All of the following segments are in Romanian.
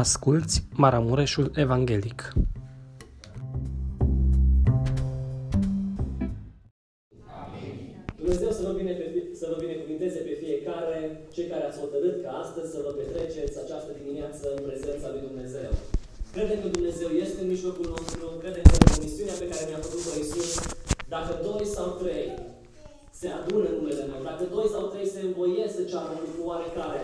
Asculți Maramureșul Evanghelic. Dumnezeu să vă, bine pe, să vă binecuvinteze pe fiecare, cei care ați hotărât ca astăzi să vă petreceți această dimineață în prezența lui Dumnezeu. Credem că Dumnezeu este în mijlocul nostru, credem că promisiunea pe care ne-a făcut-o Iisus, dacă doi sau trei se adună în numele meu, dacă doi sau trei se învoiesc să ceară un lucru oarecare,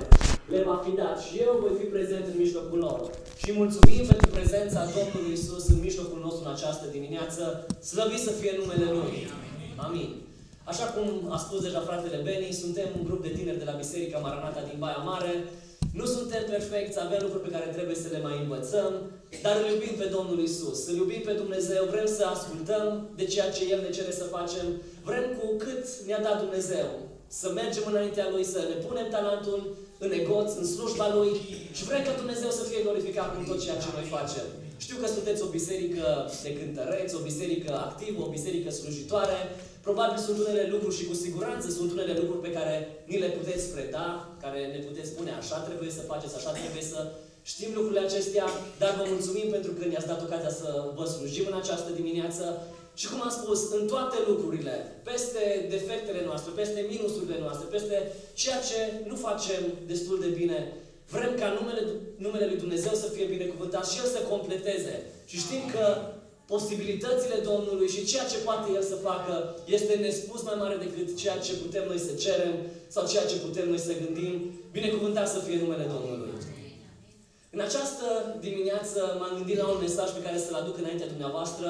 le va fi dat și eu voi fi prezent în mijlocul lor. Și mulțumim pentru prezența Domnului Isus în mijlocul nostru în această dimineață. Slăvit să fie numele Lui. Amin. Așa cum a spus deja fratele Beni, suntem un grup de tineri de la Biserica Maranata din Baia Mare. Nu suntem perfecți, avem lucruri pe care trebuie să le mai învățăm, dar îl iubim pe Domnul Isus, îl iubim pe Dumnezeu, vrem să ascultăm de ceea ce El ne cere să facem, vrem cu cât ne-a dat Dumnezeu să mergem înaintea Lui, să ne punem talentul în negoț, în slujba Lui și vrem ca Dumnezeu să fie glorificat în tot ceea ce noi facem. Știu că sunteți o biserică de cântăreți, o biserică activă, o biserică slujitoare. Probabil sunt unele lucruri și cu siguranță sunt unele lucruri pe care ni le puteți preda, care ne puteți spune așa trebuie să faceți, așa trebuie să știm lucrurile acestea, dar vă mulțumim pentru că ne-ați dat ocazia să vă slujim în această dimineață și cum am spus, în toate lucrurile, peste defectele noastre, peste minusurile noastre, peste ceea ce nu facem destul de bine, vrem ca numele, numele Lui Dumnezeu să fie binecuvântat și El să completeze. Și știm că posibilitățile Domnului și ceea ce poate El să facă este nespus mai mare decât ceea ce putem noi să cerem sau ceea ce putem noi să gândim. Binecuvântat să fie numele Domnului. În această dimineață m-am gândit la un mesaj pe care să-l aduc înaintea dumneavoastră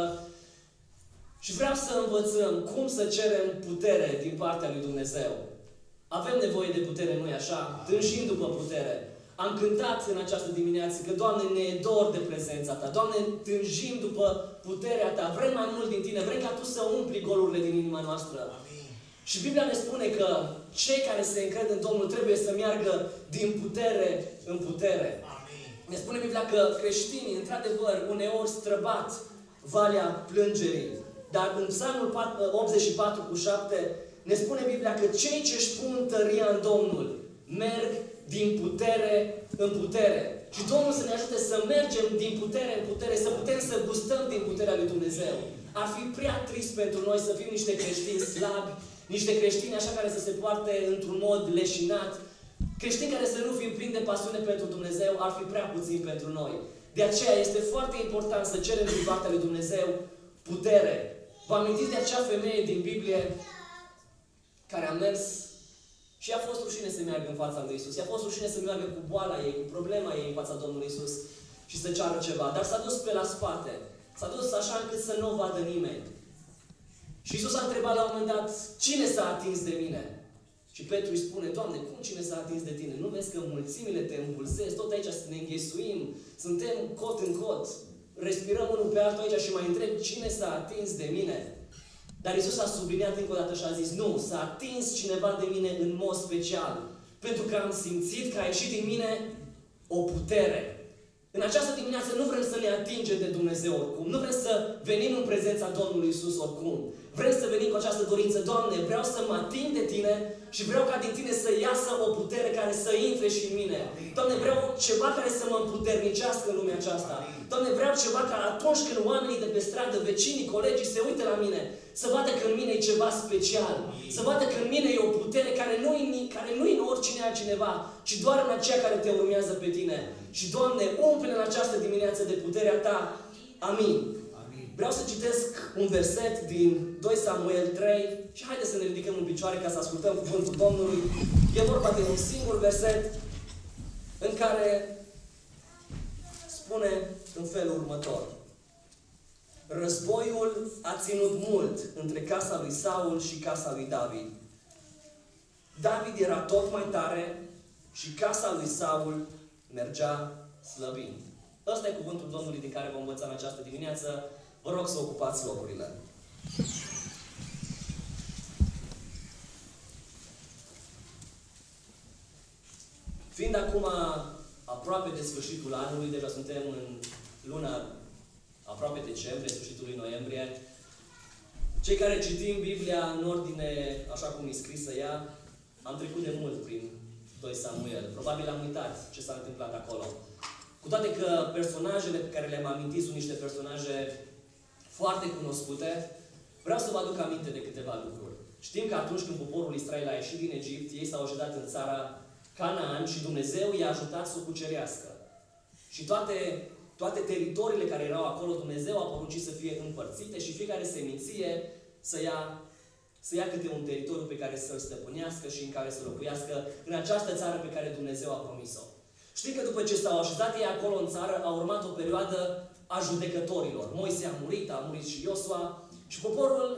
și vreau să învățăm cum să cerem putere din partea lui Dumnezeu. Avem nevoie de putere, nu-i așa? Tânjim după putere. Am cântat în această dimineață că, Doamne, ne e dor de prezența Ta. Doamne, tânjim după puterea Ta. Vrem mai mult din Tine. Vrem ca Tu să umpli golurile din inima noastră. Amin. Și Biblia ne spune că cei care se încred în Domnul trebuie să meargă din putere în putere. Amin. Ne spune Biblia că creștinii, într-adevăr, uneori străbat valea plângerii. Dar în Psalmul 84 cu 7 ne spune Biblia că cei ce își pun tăria în Domnul merg din putere în putere. Și Domnul să ne ajute să mergem din putere în putere, să putem să gustăm din puterea lui Dumnezeu. Ar fi prea trist pentru noi să fim niște creștini slabi, niște creștini așa care să se poarte într-un mod leșinat, creștini care să nu fim plini de pasiune pentru Dumnezeu, ar fi prea puțin pentru noi. De aceea este foarte important să cerem din partea lui Dumnezeu putere. Vă amintiți de acea femeie din Biblie care a mers și a fost rușine să meargă în fața lui Isus. I-a fost rușine să meargă cu boala ei, cu problema ei în fața Domnului Isus și să ceară ceva. Dar s-a dus pe la spate. S-a dus așa încât să nu o vadă nimeni. Și Isus a întrebat la un moment dat, cine s-a atins de mine? Și Petru îi spune, Doamne, cum cine s-a atins de tine? Nu vezi că mulțimile te îmbulzesc, tot aici să ne înghesuim, suntem cot în cot, respirăm unul pe altul aici și mai întreb cine s-a atins de mine? Dar Isus a subliniat încă o dată și a zis, nu, s-a atins cineva de mine în mod special. Pentru că am simțit că a ieșit din mine o putere. În această dimineață nu vrem să ne atingem de Dumnezeu oricum. Nu vrem să venim în prezența Domnului Isus oricum. Vrem să venim cu această dorință, Doamne, vreau să mă ating de Tine și vreau ca din Tine să iasă o putere care să intre și în mine. Doamne, vreau ceva care să mă împuternicească în lumea aceasta. Doamne, vreau ceva ca atunci când oamenii de pe stradă, vecinii, colegii se uită la mine, să vadă că în mine e ceva special. Să vadă că în mine e o putere care nu e, care nu e în oricine altcineva, ci doar în aceea care te urmează pe tine. Și, Doamne, umple în această dimineață de puterea Ta. Amin. Vreau să citesc un verset din 2 Samuel 3 și haideți să ne ridicăm în picioare ca să ascultăm cuvântul Domnului. E vorba de un singur verset în care spune în felul următor. Războiul a ținut mult între casa lui Saul și casa lui David. David era tot mai tare și casa lui Saul mergea slăbind. Ăsta e cuvântul Domnului din care vom învăța în această dimineață. Vă rog să ocupați locurile. Fiind acum aproape de sfârșitul anului, deja suntem în luna aproape decembrie, sfârșitul lui noiembrie, cei care citim Biblia în ordine, așa cum e scrisă ea, am trecut de mult prin 2 Samuel. Probabil am uitat ce s-a întâmplat acolo. Cu Cu toate că personajele pe care le-am amintit sunt niște personaje foarte cunoscute, vreau să vă aduc aminte de câteva lucruri. Știm că atunci când poporul Israel a ieșit din Egipt, ei s-au ajutat în țara Canaan și Dumnezeu i-a ajutat să o cucerească. Și toate, toate teritoriile care erau acolo, Dumnezeu a poruncit să fie împărțite și fiecare seminție să ia, să ia câte un teritoriu pe care să-l stăpânească și în care să locuiască în această țară pe care Dumnezeu a promis-o. Știi că după ce s-au așezat ei acolo în țară, a urmat o perioadă a judecătorilor. Moise a murit, a murit și Iosua și poporul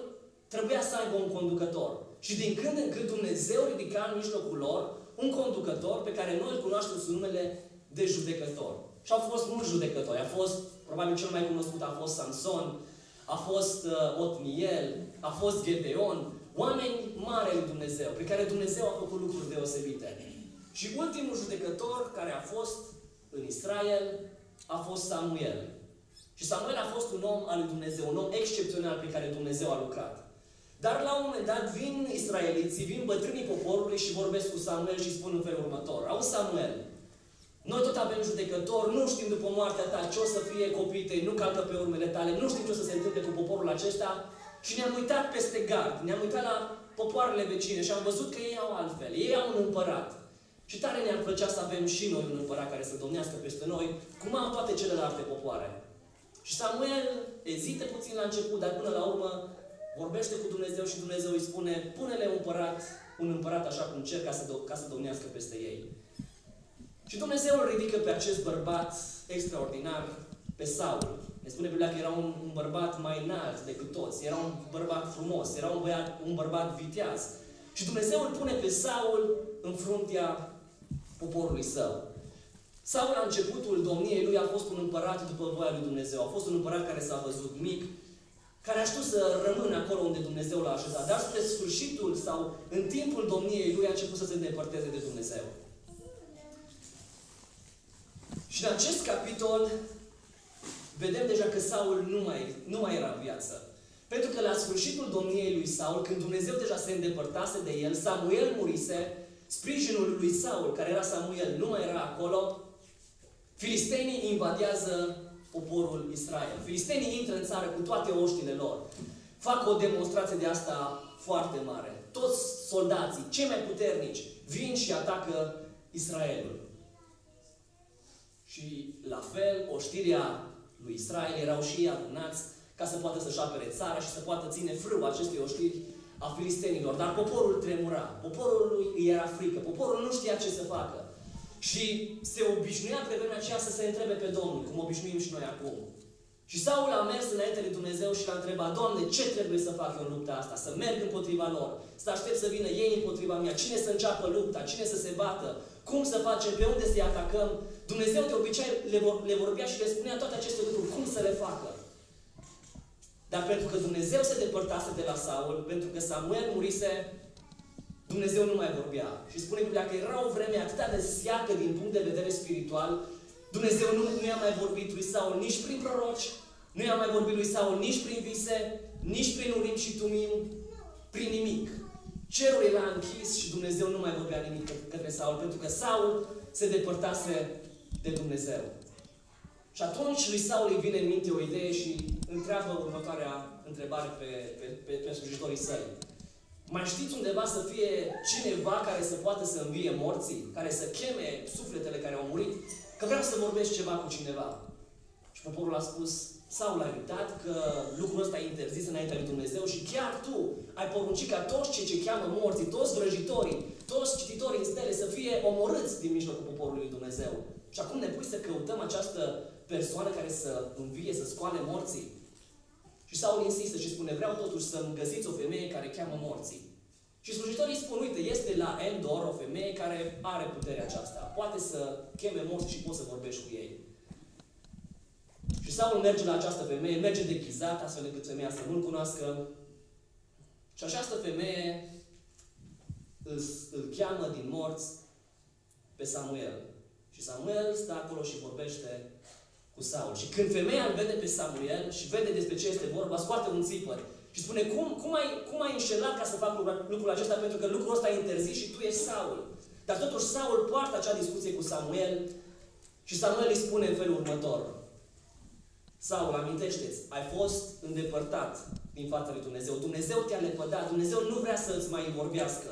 trebuia să aibă un conducător. Și din când în când Dumnezeu ridica în mijlocul lor un conducător pe care noi îl cunoaștem sub numele de judecător. Și au fost mulți judecători. A fost, probabil cel mai cunoscut a fost Samson, a fost uh, Otniel, a fost Gedeon, oameni mari lui Dumnezeu, pe care Dumnezeu a făcut lucruri deosebite. Și ultimul judecător care a fost în Israel a fost Samuel. Și Samuel a fost un om al lui Dumnezeu, un om excepțional pe care Dumnezeu a lucrat. Dar la un moment dat vin israeliții, vin bătrânii poporului și vorbesc cu Samuel și spun în felul următor. Au Samuel, noi tot avem judecător, nu știm după moartea ta ce o să fie copiii tăi, nu calcă pe urmele tale, nu știm ce o să se întâmple cu poporul acesta și ne-am uitat peste gard, ne-am uitat la popoarele vecine și am văzut că ei au altfel, ei au un împărat. Și tare ne-ar plăcea să avem și noi un împărat care să domnească peste noi, cum au toate celelalte popoare. Și Samuel ezită puțin la început, dar până la urmă vorbește cu Dumnezeu și Dumnezeu îi spune, pune-le un împărat, un împărat așa cum cer ca să, do- ca să domnească peste ei. Și Dumnezeu îl ridică pe acest bărbat extraordinar, pe Saul. Ne spune Biblia că era un, un bărbat mai înalt decât toți, era un bărbat frumos, era un, băiat, un bărbat viteaz. Și Dumnezeu îl pune pe Saul în fruntea poporului său. Saul la începutul domniei lui a fost un împărat după voia lui Dumnezeu. A fost un împărat care s-a văzut mic, care a știut să rămână acolo unde Dumnezeu l-a așezat. Dar spre sfârșitul sau în timpul domniei lui a început să se îndepărteze de Dumnezeu. Și în acest capitol vedem deja că Saul nu mai, nu mai era în viață. Pentru că la sfârșitul domniei lui Saul, când Dumnezeu deja se îndepărtase de el, Samuel murise, sprijinul lui Saul, care era Samuel, nu mai era acolo, filistenii invadează poporul Israel. Filistenii intră în țară cu toate oștile lor. Fac o demonstrație de asta foarte mare. Toți soldații, cei mai puternici, vin și atacă Israelul. Și la fel, oștirea lui Israel erau și ei adunați ca să poată să-și apere țara și să poată ține frâu acestei oștiri a filistenilor. Dar poporul tremura. Poporul îi era frică. Poporul nu știa ce să facă. Și se obișnuia pe vremea aceea să se întrebe pe Domnul, cum obișnuim și noi acum. Și Saul a mers înainte de Dumnezeu și l-a întrebat, Doamne, ce trebuie să fac eu în lupta asta? Să merg împotriva lor? Să aștept să vină ei împotriva mea? Cine să înceapă lupta? Cine să se bată? Cum să facem? Pe unde să-i atacăm? Dumnezeu de obicei le, vor, le vorbea și le spunea toate aceste lucruri. Cum să le facă? Dar pentru că Dumnezeu se depărtase de la Saul, pentru că Samuel murise, Dumnezeu nu mai vorbea. Și spune Biblia că era o vreme atât de seacă din punct de vedere spiritual, Dumnezeu nu, nu i-a mai vorbit lui Saul nici prin proroci, nu i-a mai vorbit lui Saul nici prin vise, nici prin urim și tumim, prin nimic. Cerul era închis și Dumnezeu nu mai vorbea nimic către Saul, pentru că Saul se depărtase de Dumnezeu. Și atunci lui Saul îi vine în minte o idee și întreabă următoarea întrebare pe, pe, pe, pe slujitorii săi. Mai știți undeva să fie cineva care să poată să învie morții? Care să cheme sufletele care au murit? Că vreau să vorbesc ceva cu cineva. Și poporul a spus, Saul a uitat că lucrul ăsta e interzis înaintea lui Dumnezeu și chiar tu ai poruncit ca toți cei ce cheamă morții, toți vrăjitorii, toți cititorii în stele să fie omorâți din mijlocul poporului lui Dumnezeu. Și acum ne pui să căutăm această persoană care să învie, să scoale morții. Și Saul insistă și spune, vreau totuși să-mi găsiți o femeie care cheamă morții. Și slujitorii spun, uite, este la Endor o femeie care are puterea aceasta. Poate să cheme morți și poți să vorbești cu ei. Și Saul merge la această femeie, merge deghizat, astfel încât femeia să nu-l cunoască. Și această femeie îl, îl cheamă din morți pe Samuel. Și Samuel stă acolo și vorbește cu Saul. Și când femeia îl vede pe Samuel și vede despre ce este vorba, scoate un țipăr și spune, cum, cum, ai, cum ai înșelat ca să fac lucrul acesta? Pentru că lucrul ăsta e interzis și tu ești Saul. Dar totuși Saul poartă acea discuție cu Samuel Și Samuel îi spune în felul următor. Saul, amintește-ți, ai fost îndepărtat din fața lui Dumnezeu. Dumnezeu te-a lepădat. Dumnezeu nu vrea să îți mai vorbească.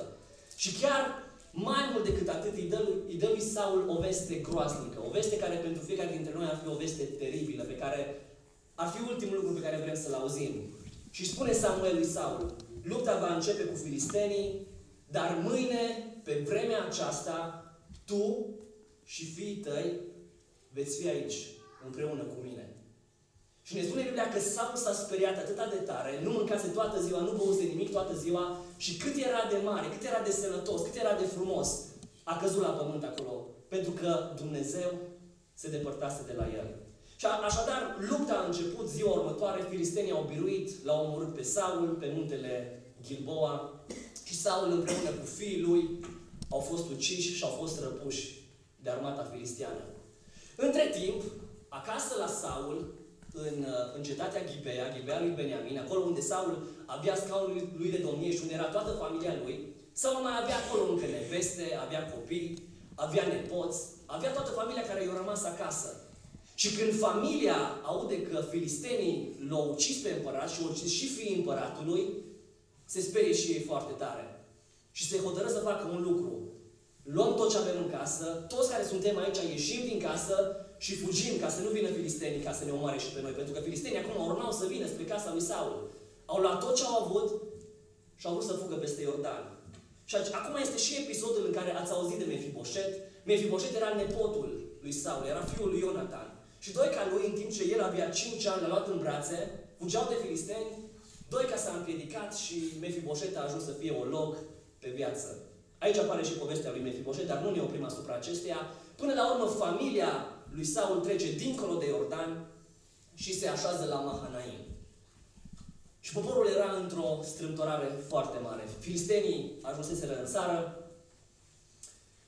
Și chiar mai mult decât atât, îi dă, lui, îi dă lui Saul o veste groaznică. O veste care pentru fiecare dintre noi ar fi o veste teribilă, pe care ar fi ultimul lucru pe care vrem să-l auzim. Și spune Samuel lui Saul, lupta va începe cu filistenii, dar mâine, pe vremea aceasta, tu și fiii tăi veți fi aici, împreună cu mine. Și ne spune Biblia că Saul s-a speriat atât de tare, nu mâncase toată ziua, nu băuse nimic toată ziua și cât era de mare, cât era de sănătos, cât era de frumos, a căzut la pământ acolo. Pentru că Dumnezeu se depărtase de la el. Și așadar, lupta a început ziua următoare, filistenii au biruit, l-au omorât pe Saul pe muntele Gilboa și Saul împreună cu fiii lui au fost uciși și au fost răpuși de armata filistiană. Între timp, acasă la Saul, în, în cetatea Ghibea, Ghibea lui Beniamin, acolo unde Saul avea scaunul lui de domnie și unde era toată familia lui, Saul mai avea acolo încă neveste, avea copii, avea nepoți, avea toată familia care i-a rămas acasă. Și când familia aude că filistenii l-au ucis pe împărat și au ucis și fiii împăratului, se sperie și ei foarte tare. Și se hotără să facă un lucru. Luăm tot ce avem în casă, toți care suntem aici ieșim din casă și fugim ca să nu vină filistenii ca să ne omoare și pe noi. Pentru că filistenii acum urmau să vină spre casa lui Saul. Au luat tot ce au avut și au vrut să fugă peste Iordan. Și acum este și episodul în care ați auzit de Mefiboset. Mefiboset era nepotul lui Saul, era fiul lui Ionatan. Și doi ca lui, în timp ce el avea 5 ani, l-a luat în brațe, fugeau de filisteni, doi ca s-a împiedicat și Mefiboset a ajuns să fie o loc pe viață. Aici apare și povestea lui Mefiboset, dar nu ne oprim asupra acesteia. Până la urmă, familia lui Saul trece dincolo de Iordan și se așează la Mahanaim. Și poporul era într-o strâmtorare foarte mare. Filistenii ajunseseră în țară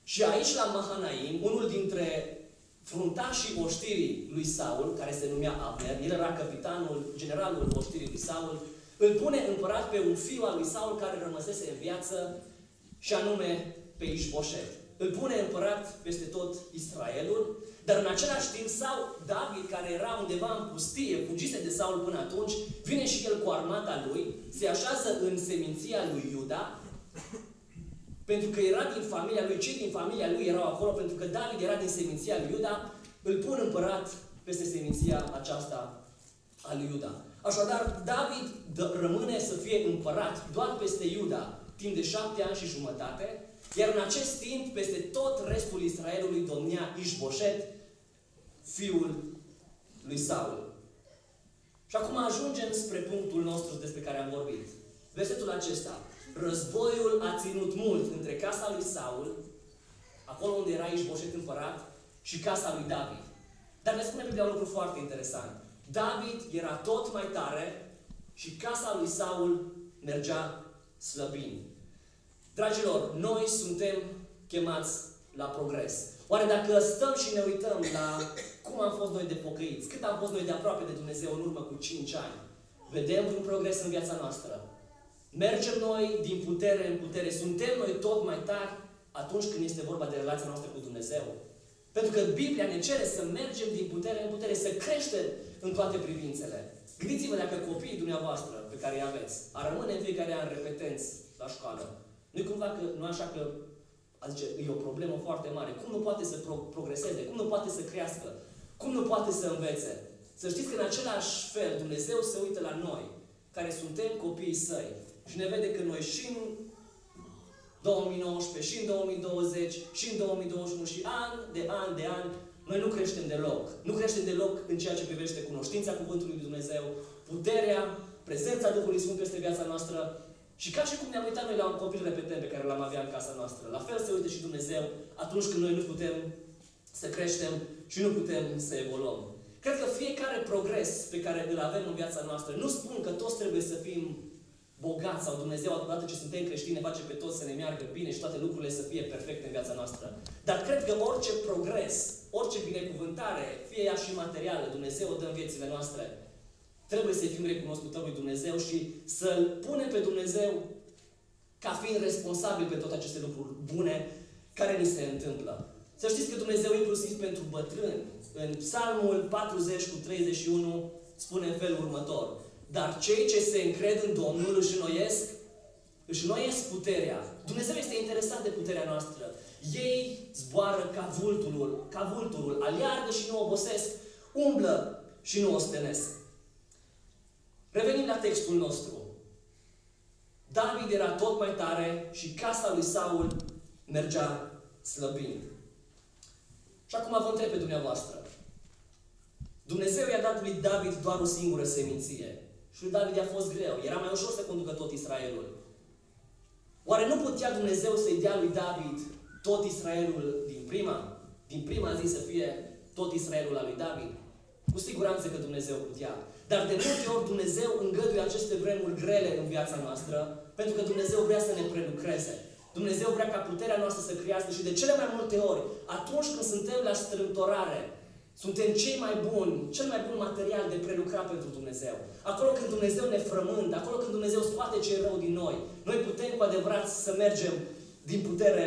și aici la Mahanaim, unul dintre fruntașii oștirii lui Saul, care se numea Abner, el era capitanul, generalul oștirii lui Saul, îl pune împărat pe un fiu al lui Saul care rămăsese în viață și anume pe Ișboșet. Îl pune împărat peste tot Israelul, dar în același timp Saul, David, care era undeva în pustie, fugise de Saul până atunci, vine și el cu armata lui, se așează în seminția lui Iuda, pentru că era din familia lui, cei din familia lui erau acolo, pentru că David era din seminția lui Iuda, îl pun împărat peste seminția aceasta a lui Iuda. Așadar, David rămâne să fie împărat doar peste Iuda timp de șapte ani și jumătate, iar în acest timp, peste tot restul Israelului domnea Ișboșet, fiul lui Saul. Și acum ajungem spre punctul nostru despre care am vorbit. Versetul acesta. Războiul a ținut mult între casa lui Saul, acolo unde era Ișboșet împărat, și casa lui David. Dar ne spune Biblia un lucru foarte interesant. David era tot mai tare și casa lui Saul mergea slăbind. Dragilor, noi suntem chemați la progres. Oare dacă stăm și ne uităm la cum am fost noi de pocăiți, cât am fost noi de aproape de Dumnezeu în urmă cu 5 ani, vedem un progres în viața noastră. Mergem noi din putere în putere, suntem noi tot mai tari atunci când este vorba de relația noastră cu Dumnezeu. Pentru că Biblia ne cere să mergem din putere în putere, să creștem în toate privințele. Gândiți-vă dacă copiii dumneavoastră pe care îi aveți ar rămâne în fiecare an repetenți la școală. Nu cumva că, nu așa că a zice, e o problemă foarte mare. Cum nu poate să pro- progreseze? Cum nu poate să crească? Cum nu poate să învețe? Să știți că în același fel Dumnezeu se uită la noi, care suntem copiii săi. Și ne vede că noi și în 2019, și în 2020, și în 2021, și an de an de an, noi nu creștem deloc. Nu creștem deloc în ceea ce privește cunoștința Cuvântului Lui Dumnezeu, puterea, prezența Duhului Sfânt peste viața noastră. Și ca și cum ne-am uitat noi la un copil repetent pe care l-am avea în casa noastră, la fel se uită și Dumnezeu atunci când noi nu putem să creștem și nu putem să evoluăm. Cred că fiecare progres pe care îl avem în viața noastră, nu spun că toți trebuie să fim bogați sau Dumnezeu, odată ce suntem creștini, ne face pe toți să ne meargă bine și toate lucrurile să fie perfecte în viața noastră. Dar cred că orice progres, orice binecuvântare, fie ea și materială, Dumnezeu o dă în viețile noastre, trebuie să fim recunoscători lui Dumnezeu și să-L punem pe Dumnezeu ca fiind responsabil pe toate aceste lucruri bune care ni se întâmplă. Să știți că Dumnezeu inclusiv pentru bătrâni, în Psalmul 40 cu 31 spune în felul următor. Dar cei ce se încred în Domnul își înnoiesc, își înnoiesc puterea. Dumnezeu este interesat de puterea noastră. Ei zboară ca vulturul, ca vulturul, aliargă și nu obosesc, umblă și nu ostenesc. Revenim la textul nostru. David era tot mai tare și casa lui Saul mergea slăbind. Și acum vă întreb pe dumneavoastră. Dumnezeu i-a dat lui David doar o singură seminție. Și lui David a fost greu. Era mai ușor să conducă tot Israelul. Oare nu putea Dumnezeu să-i dea lui David tot Israelul din prima? Din prima zi să fie tot Israelul al lui David? Cu siguranță că Dumnezeu putea. Dar de multe ori Dumnezeu îngăduie aceste vremuri grele în viața noastră, pentru că Dumnezeu vrea să ne prelucreze. Dumnezeu vrea ca puterea noastră să crească și de cele mai multe ori, atunci când suntem la strâmtorare, suntem cei mai buni, cel mai bun material de prelucrat pentru Dumnezeu. Acolo când Dumnezeu ne frământă, acolo când Dumnezeu scoate ce rău din noi, noi putem cu adevărat să mergem din putere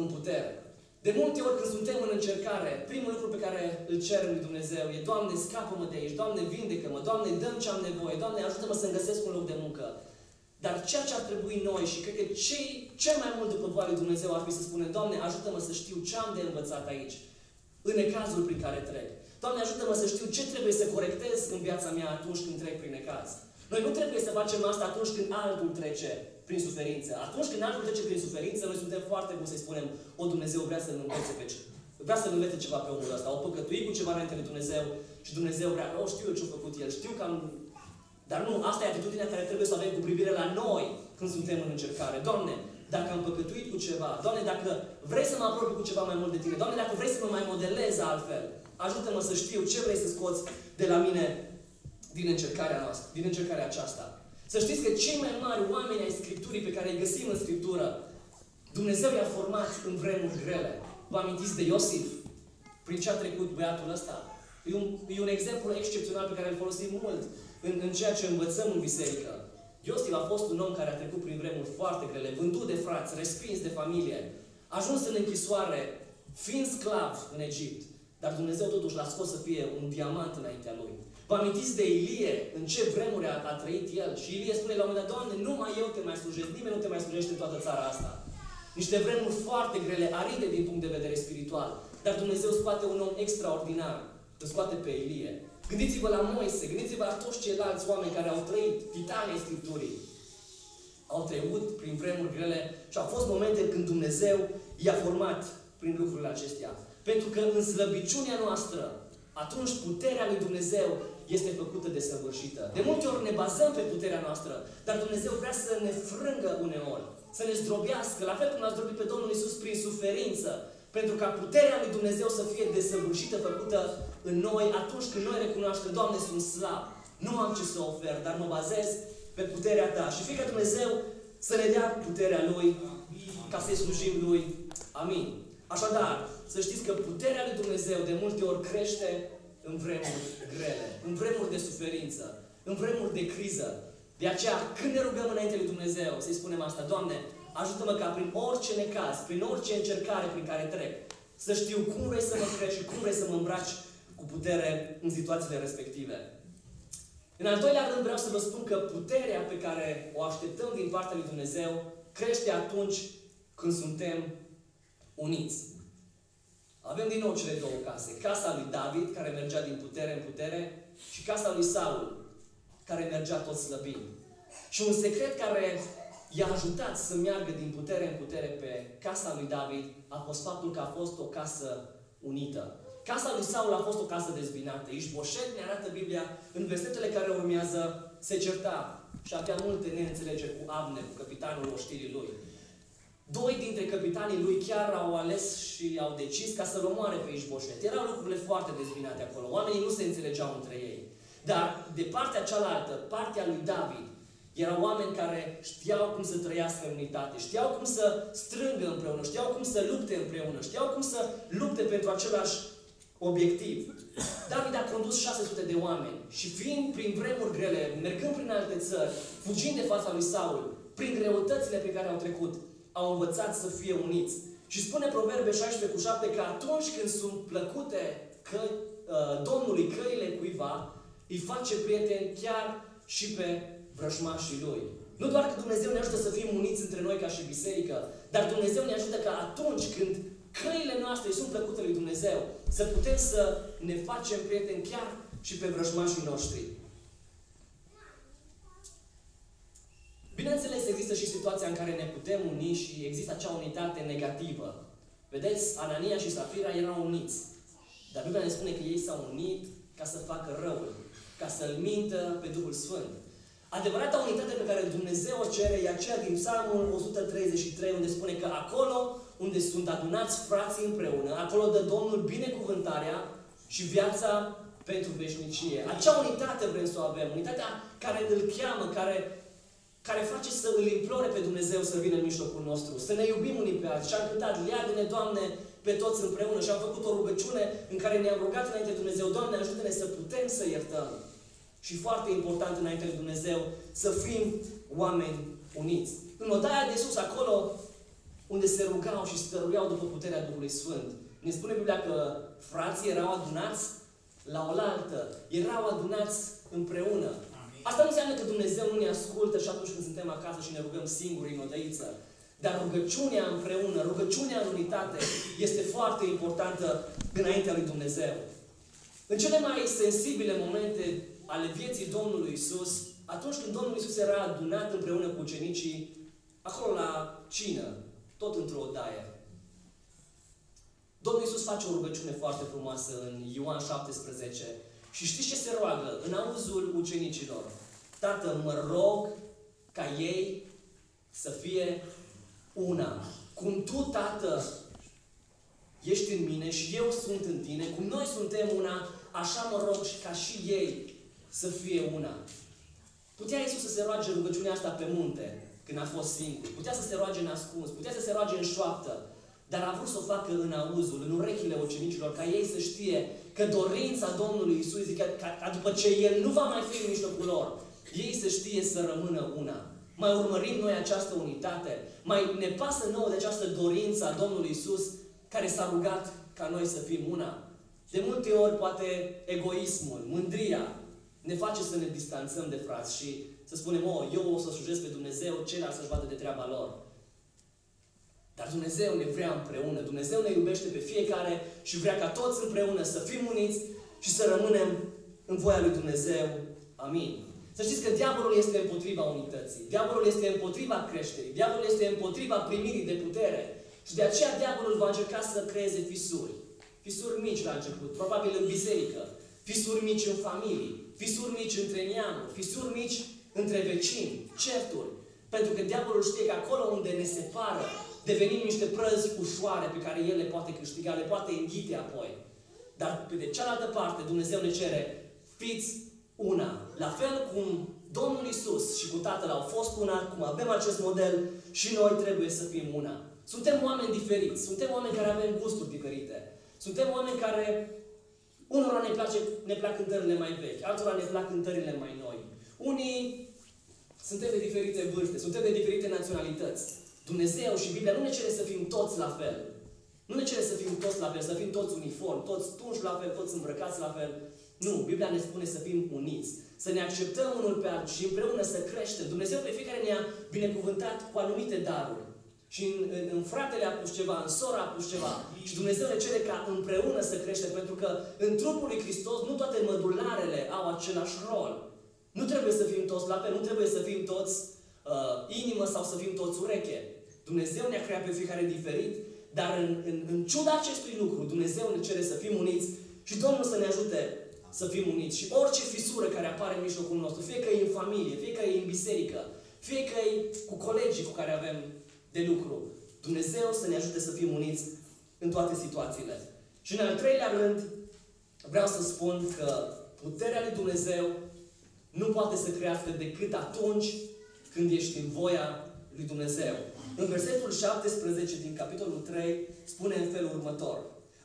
în putere. De multe ori când suntem în încercare, primul lucru pe care îl cerem lui Dumnezeu e Doamne, scapă-mă de aici, Doamne, vindecă-mă, Doamne, dăm ce am nevoie, Doamne, ajută-mă să-mi găsesc un loc de muncă. Dar ceea ce ar trebui noi și cred că cei, cel mai mult după voia lui Dumnezeu ar fi să spunem, Doamne, ajută-mă să știu ce am de învățat aici, în necazul prin care trec. Doamne, ajută-mă să știu ce trebuie să corectez în viața mea atunci când trec prin necaz. Noi nu trebuie să facem asta atunci când altul trece prin suferință. Atunci când altul trece prin suferință, noi suntem foarte buni să-i spunem, o, Dumnezeu vrea să-l învețe pe ce. Vrea să-l învețe ceva pe omul ăsta. O păcătuit cu ceva înainte de Dumnezeu și Dumnezeu vrea, o, știu eu ce-a făcut el, știu că am... Dar nu, asta e atitudinea care trebuie să avem cu privire la noi când suntem în încercare. Doamne, dacă am păcătuit cu ceva, Doamne, dacă vrei să mă apropii cu ceva mai mult de Tine, Doamne, dacă vrei să mă mai modelezi altfel, ajută-mă să știu ce vrei să scoți de la mine din încercarea noastră, din încercarea aceasta. Să știți că cei mai mari oameni ai Scripturii pe care îi găsim în Scriptură, Dumnezeu i-a format în vremuri grele. Vă amintiți de Iosif? Prin ce a trecut băiatul ăsta? E un, e un exemplu excepțional pe care îl folosim mult în, în ceea ce învățăm în biserică. Iosif a fost un om care a trecut prin vremuri foarte grele, vândut de frați, respins de familie, ajuns în închisoare, fiind sclav în Egipt. Dar Dumnezeu totuși l-a scos să fie un diamant înaintea lui. Vă amintiți de Ilie, în ce vremuri a, a trăit el? Și Ilie spune la un moment dat, Doamne, numai eu te mai slujesc, nimeni nu te mai slujește în toată țara asta. Niște vremuri foarte grele, aride din punct de vedere spiritual. Dar Dumnezeu scoate un om extraordinar. Îl scoate pe Ilie. Gândiți-vă la Moise, gândiți-vă la toți ceilalți oameni care au trăit titanii Scripturii. Au trecut prin vremuri grele și au fost momente când Dumnezeu i-a format prin lucrurile acestea. Pentru că în slăbiciunea noastră, atunci puterea lui Dumnezeu este făcută de săvârșită. De multe ori ne bazăm pe puterea noastră, dar Dumnezeu vrea să ne frângă uneori, să ne zdrobească, la fel cum a zdrobit pe Domnul Isus prin suferință, pentru ca puterea lui Dumnezeu să fie desăvârșită, făcută în noi, atunci când noi recunoaștem, Doamne, sunt slab, nu am ce să ofer, dar mă bazez pe puterea Ta. Și fie ca Dumnezeu să ne dea puterea Lui ca să-i slujim Lui. Amin. Așadar, să știți că puterea lui Dumnezeu de multe ori crește în vremuri grele, în vremuri de suferință, în vremuri de criză. De aceea, când ne rugăm înainte lui Dumnezeu, să-i spunem asta, Doamne, ajută-mă ca prin orice necaz, prin orice încercare prin care trec, să știu cum vrei să mă crești și cum vrei să mă îmbraci cu putere în situațiile respective. În al doilea rând vreau să vă spun că puterea pe care o așteptăm din partea lui Dumnezeu crește atunci când suntem uniți. Avem din nou cele două case. Casa lui David, care mergea din putere în putere, și casa lui Saul, care mergea tot slăbind. Și un secret care i-a ajutat să meargă din putere în putere pe casa lui David a fost faptul că a fost o casă unită. Casa lui Saul a fost o casă dezbinată. Ișboșet ne arată Biblia în versetele care urmează se certa și avea multe neînțelegeri cu Abner, cu capitanul oștirii lui. Doi dintre capitanii lui chiar au ales și au decis ca să-l omoare pe Ișboșet. Erau lucrurile foarte dezbinate acolo. Oamenii nu se înțelegeau între ei. Dar de partea cealaltă, partea lui David, erau oameni care știau cum să trăiască în unitate, știau cum să strângă împreună, știau cum să lupte împreună, știau cum să lupte pentru același obiectiv. David a condus 600 de oameni și fiind prin vremuri grele, mergând prin alte țări, fugind de fața lui Saul, prin greutățile pe care au trecut, au învățat să fie uniți. Și spune Proverbe 16 cu 7 că atunci când sunt plăcute că, uh, Domnului căile cuiva, îi face prieten chiar și pe vrășmașii lui. Nu doar că Dumnezeu ne ajută să fim uniți între noi ca și biserică, dar Dumnezeu ne ajută că atunci când căile noastre sunt plăcute lui Dumnezeu, să putem să ne facem prieteni chiar și pe vrăjmașii noștri. Bineînțeles, există și situația în care ne putem uni și există acea unitate negativă. Vedeți, Anania și Safira erau uniți. Dar Biblia ne spune că ei s-au unit ca să facă răul, ca să-L mintă pe Duhul Sfânt. Adevărata unitate pe care Dumnezeu o cere e aceea din Psalmul 133, unde spune că acolo unde sunt adunați frații împreună, acolo dă Domnul binecuvântarea și viața pentru veșnicie. Acea unitate vrem să o avem, unitatea care îl cheamă, care, care face să îl implore pe Dumnezeu să vină în mijlocul nostru, să ne iubim unii pe alții. Și am cântat, leagă-ne, Doamne, pe toți împreună și am făcut o rugăciune în care ne-am rugat înainte de Dumnezeu, Doamne, ajută-ne să putem să iertăm. Și foarte important înainte de Dumnezeu, să fim oameni uniți. În odaia de sus, acolo unde se rugau și stăruiau după puterea Duhului Sfânt. Ne spune Biblia că frații erau adunați la oaltă, erau adunați împreună. Asta nu înseamnă că Dumnezeu nu ne ascultă și atunci când suntem acasă și ne rugăm singuri în odăiță. Dar rugăciunea împreună, rugăciunea în unitate este foarte importantă înaintea lui Dumnezeu. În cele mai sensibile momente ale vieții Domnului Isus, atunci când Domnul Isus era adunat împreună cu ucenicii, acolo la cină, tot într-o odaie. Domnul Iisus face o rugăciune foarte frumoasă în Ioan 17 și știți ce se roagă în auzul ucenicilor? Tată, mă rog ca ei să fie una. Cum Tu, Tată, ești în mine și eu sunt în tine, cum noi suntem una, așa mă rog și ca și ei să fie una. Putea Iisus să se roage rugăciunea asta pe munte, când a fost singur. Putea să se roage în ascuns, putea să se roage în șoaptă, dar a vrut să o facă în auzul, în urechile ucenicilor, ca ei să știe că dorința Domnului Isus, zic, ca, ca, ca după ce El nu va mai fi în mijlocul lor, ei să știe să rămână una. Mai urmărim noi această unitate, mai ne pasă nouă de această dorință a Domnului Isus, care s-a rugat ca noi să fim una. De multe ori, poate, egoismul, mândria, ne face să ne distanțăm de frați și să spunem, oh, eu o să slujesc pe Dumnezeu, ceilalți să-și vadă de treaba lor. Dar Dumnezeu ne vrea împreună. Dumnezeu ne iubește pe fiecare și vrea ca toți împreună să fim uniți și să rămânem în voia lui Dumnezeu. Amin. Să știți că diavolul este împotriva unității. Diavolul este împotriva creșterii. Diavolul este împotriva primirii de putere. Și de aceea diavolul va încerca să creeze fisuri. Fisuri mici la început, probabil în biserică. Fisuri mici în familii. Fisuri mici între neamuri. Fisuri mici între vecini, certuri. Pentru că diavolul știe că acolo unde ne separă, devenim niște prăzi ușoare pe care el le poate câștiga, le poate înghite apoi. Dar pe de cealaltă parte, Dumnezeu ne cere, fiți una. La fel cum Domnul Isus și cu Tatăl au fost una, cum avem acest model, și noi trebuie să fim una. Suntem oameni diferiți, suntem oameni care avem gusturi diferite. Suntem oameni care unora ne, place, ne plac cântările mai vechi, altora ne plac cântările mai noi. Unii suntem de diferite vârste, suntem de diferite naționalități. Dumnezeu și Biblia nu ne cere să fim toți la fel. Nu ne cere să fim toți la fel, să fim toți uniform, toți tunși la fel, toți îmbrăcați la fel. Nu, Biblia ne spune să fim uniți, să ne acceptăm unul pe altul și împreună să creștem. Dumnezeu pe fiecare ne-a binecuvântat cu anumite daruri. Și în, în, în fratele a pus ceva, în sora a pus ceva. Și Dumnezeu ne cere ca împreună să creștem, pentru că în trupul lui Hristos nu toate mădularele au același rol. Nu trebuie să fim toți la fel, nu trebuie să fim toți uh, inimă sau să fim toți ureche. Dumnezeu ne-a creat pe fiecare diferit, dar în, în, în ciuda acestui lucru, Dumnezeu ne cere să fim uniți și Domnul să ne ajute să fim uniți. Și orice fisură care apare în mijlocul nostru, fie că e în familie, fie că e în biserică, fie că e cu colegii cu care avem de lucru, Dumnezeu să ne ajute să fim uniți în toate situațiile. Și în al treilea rând, vreau să spun că puterea lui Dumnezeu nu poate să crească decât atunci când ești în voia lui Dumnezeu. În versetul 17 din capitolul 3 spune în felul următor.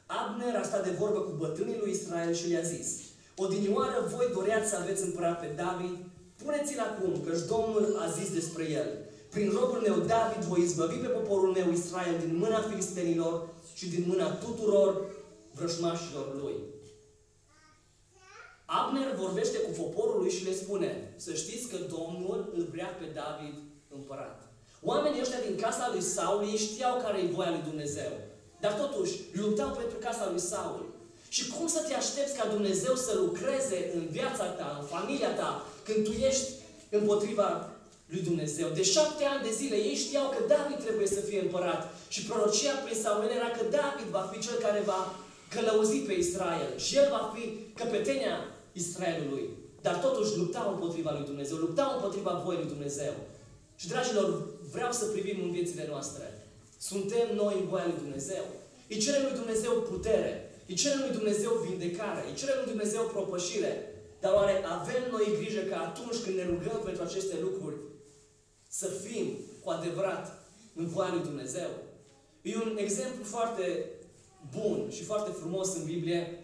Abner a stat de vorbă cu bătrânii lui Israel și le-a zis Odinioară voi doreați să aveți împărat pe David? Puneți-l acum, căci Domnul a zis despre el. Prin robul meu David voi izbăvi pe poporul meu Israel din mâna filistenilor și din mâna tuturor vrășmașilor lui. Abner vorbește cu poporul lui și le spune, să știți că Domnul îl vrea pe David împărat. Oamenii ăștia din casa lui Saul, ei știau care e voia lui Dumnezeu. Dar totuși, luptau pentru casa lui Saul. Și cum să te aștepți ca Dumnezeu să lucreze în viața ta, în familia ta, când tu ești împotriva lui Dumnezeu. De șapte ani de zile ei știau că David trebuie să fie împărat. Și prorocia prin Samuel era că David va fi cel care va călăuzi pe Israel. Și el va fi căpetenia Israelului. Dar totuși luptau împotriva lui Dumnezeu, luptau împotriva voii lui Dumnezeu. Și, dragilor, vreau să privim în viețile noastre. Suntem noi în voia lui Dumnezeu. Îi cerem lui Dumnezeu putere. Îi cerem lui Dumnezeu vindecare. Îi cerem lui Dumnezeu propășire. Dar oare avem noi grijă că atunci când ne rugăm pentru aceste lucruri, să fim cu adevărat în voia lui Dumnezeu? E un exemplu foarte bun și foarte frumos în Biblie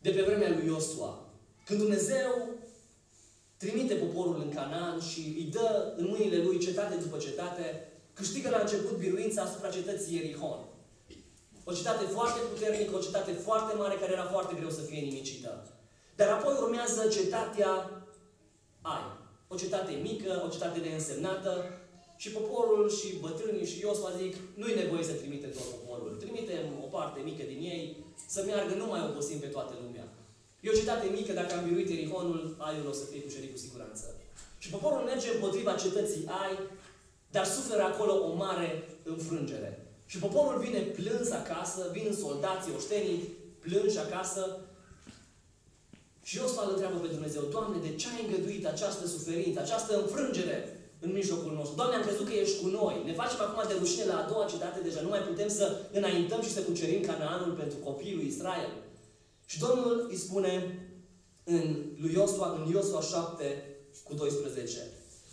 de pe vremea lui Iosua. Când Dumnezeu trimite poporul în Canaan și îi dă în mâinile lui cetate după cetate, câștigă la început biruința asupra cetății Ierihon. O cetate foarte puternică, o cetate foarte mare, care era foarte greu să fie nimicită. Dar apoi urmează cetatea Ai. O cetate mică, o cetate neînsemnată, și poporul și bătrânii și Iosua zic, nu-i nevoie să trimite tot poporul. Trimitem o parte mică din ei să meargă, nu mai obosim pe toată lumea. E o cetate mică, dacă am biruit Erihonul, Aiul o să fie cucerit cu siguranță. Și poporul merge împotriva cetății Ai, dar suferă acolo o mare înfrângere. Și poporul vine plâns acasă, vin soldații, oștenii, plânși acasă. Și Iosua îl întreabă pe Dumnezeu, Doamne, de ce ai îngăduit această suferință, această înfrângere în mijlocul nostru? Doamne, am crezut că ești cu noi. Ne facem acum de rușine la a doua cetate, deja nu mai putem să înaintăm și să cucerim Canaanul pentru copiii lui Israel. Și Domnul îi spune în lui Iosua, în Iosua 7 cu 12.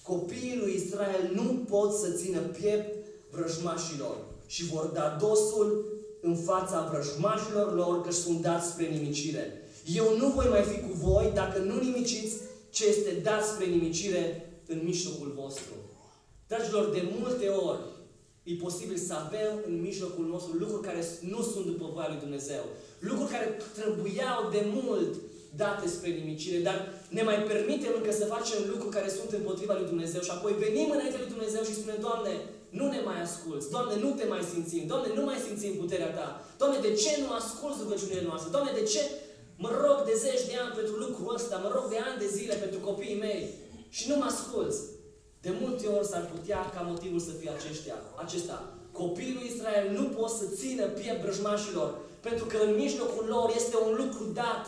Copiii lui Israel nu pot să țină piept vrăjmașilor și vor da dosul în fața vrăjmașilor lor că sunt dați spre nimicire. Eu nu voi mai fi cu voi dacă nu nimiciți ce este dat spre nimicire în mijlocul vostru. Dragilor, de multe ori e posibil să avem în mijlocul nostru lucruri care nu sunt după voia lui Dumnezeu. Lucruri care trebuiau de mult date spre nimicire, dar ne mai permitem încă să facem lucruri care sunt împotriva lui Dumnezeu și apoi venim înainte lui Dumnezeu și spunem, Doamne, nu ne mai asculți. Doamne, nu te mai simțim. Doamne, nu mai simțim puterea Ta. Doamne, de ce nu asculți rugăciunile noastre? Doamne, de ce mă rog de zeci de ani pentru lucrul ăsta? Mă rog de ani de zile pentru copiii mei și nu mă asculți. De multe ori s-ar putea ca motivul să fie aceștia, acesta. Copiii lui Israel nu pot să țină piept brăjmașilor, pentru că în mijlocul lor este un lucru dat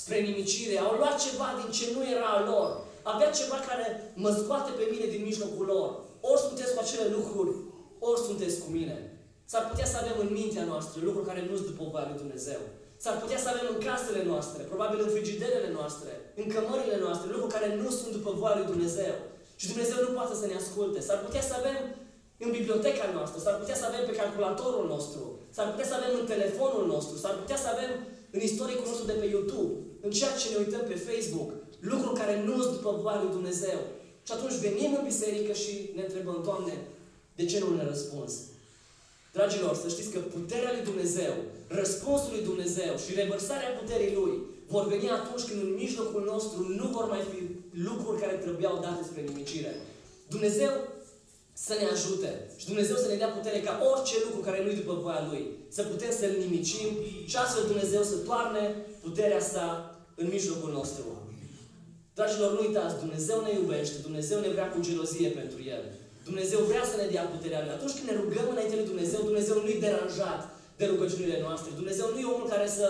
spre nimicire. Au luat ceva din ce nu era a lor. Avea ceva care mă scoate pe mine din mijlocul lor. Ori sunteți cu acele lucruri, ori sunteți cu mine. S-ar putea să avem în mintea noastră lucruri care nu sunt după voia lui Dumnezeu. S-ar putea să avem în casele noastre, probabil în frigiderele noastre, în cămările noastre, lucruri care nu sunt după voia lui Dumnezeu. Și Dumnezeu nu poate să ne asculte. S-ar putea să avem în biblioteca noastră, s-ar putea să avem pe calculatorul nostru, s-ar putea să avem în telefonul nostru, s-ar putea să avem în istoricul nostru de pe YouTube, în ceea ce ne uităm pe Facebook, lucruri care nu sunt după voia lui Dumnezeu. Și atunci venim în biserică și ne întrebăm, Doamne, de ce nu ne răspuns? Dragilor, să știți că puterea lui Dumnezeu, răspunsul lui Dumnezeu și revărsarea puterii Lui vor veni atunci când în mijlocul nostru nu vor mai fi lucruri care trebuiau date spre nimicire. Dumnezeu să ne ajute și Dumnezeu să ne dea putere ca orice lucru care nu-i după voia Lui să putem să-L nimicim și astfel Dumnezeu să toarne puterea sa în mijlocul nostru. Dragilor, nu uitați, Dumnezeu ne iubește, Dumnezeu ne vrea cu gelozie pentru El. Dumnezeu vrea să ne dea puterea Lui. Atunci când ne rugăm înainte lui Dumnezeu, Dumnezeu nu-i deranjat de rugăciunile noastre. Dumnezeu nu e omul care să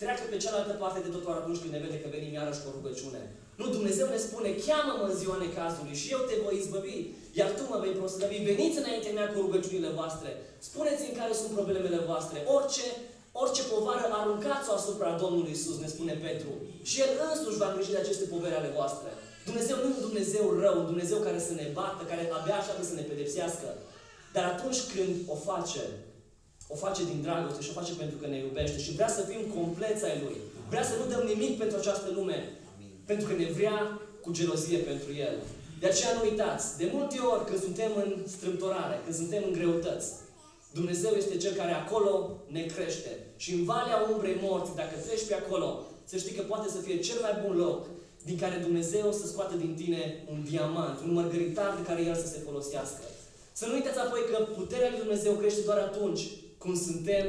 treacă pe cealaltă parte de tot atunci când ne vede că venim iarăși cu o rugăciune. Nu, Dumnezeu ne spune, cheamă-mă în ziua necazului și eu te voi izbăvi, iar tu mă vei proslăvi. Veniți înainte mea cu rugăciunile voastre. Spuneți-mi care sunt problemele voastre. Orice, orice povară aruncați-o asupra Domnului Isus, ne spune Petru. Și El însuși va îngriji de aceste povere ale voastre. Dumnezeu nu e un Dumnezeu rău, un Dumnezeu care să ne bată, care abia așa să ne pedepsească. Dar atunci când o face, o face din dragoste și o face pentru că ne iubește și vrea să fim compleți ai Lui. Vrea să nu dăm nimic pentru această lume. Pentru că ne vrea cu gelozie pentru El. De aceea nu uitați, de multe ori când suntem în strâmtorare, când suntem în greutăți, Dumnezeu este Cel care acolo ne crește. Și în Valea Umbrei Morți, dacă treci pe acolo, să știi că poate să fie cel mai bun loc din care Dumnezeu să scoată din tine un diamant, un mărgăritar de care El să se folosească. Să nu uitați apoi că puterea lui Dumnezeu crește doar atunci când suntem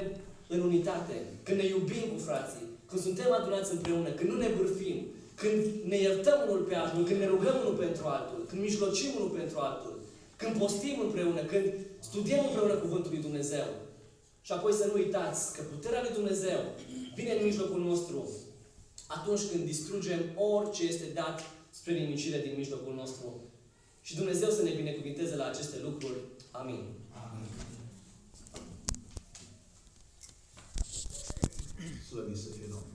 în unitate, când ne iubim cu frații, când suntem adunați împreună, când nu ne bârfim, când ne iertăm unul pe altul, când ne rugăm unul pentru altul, când mijlocim unul pentru altul, când postim împreună, când studiem împreună Cuvântul lui Dumnezeu. Și apoi să nu uitați că puterea lui Dumnezeu vine în mijlocul nostru atunci când distrugem orice este dat spre nimicire din mijlocul nostru. Și Dumnezeu să ne binecuvinteze la aceste lucruri. Amin. Amin. Slăvit să fie Domnul.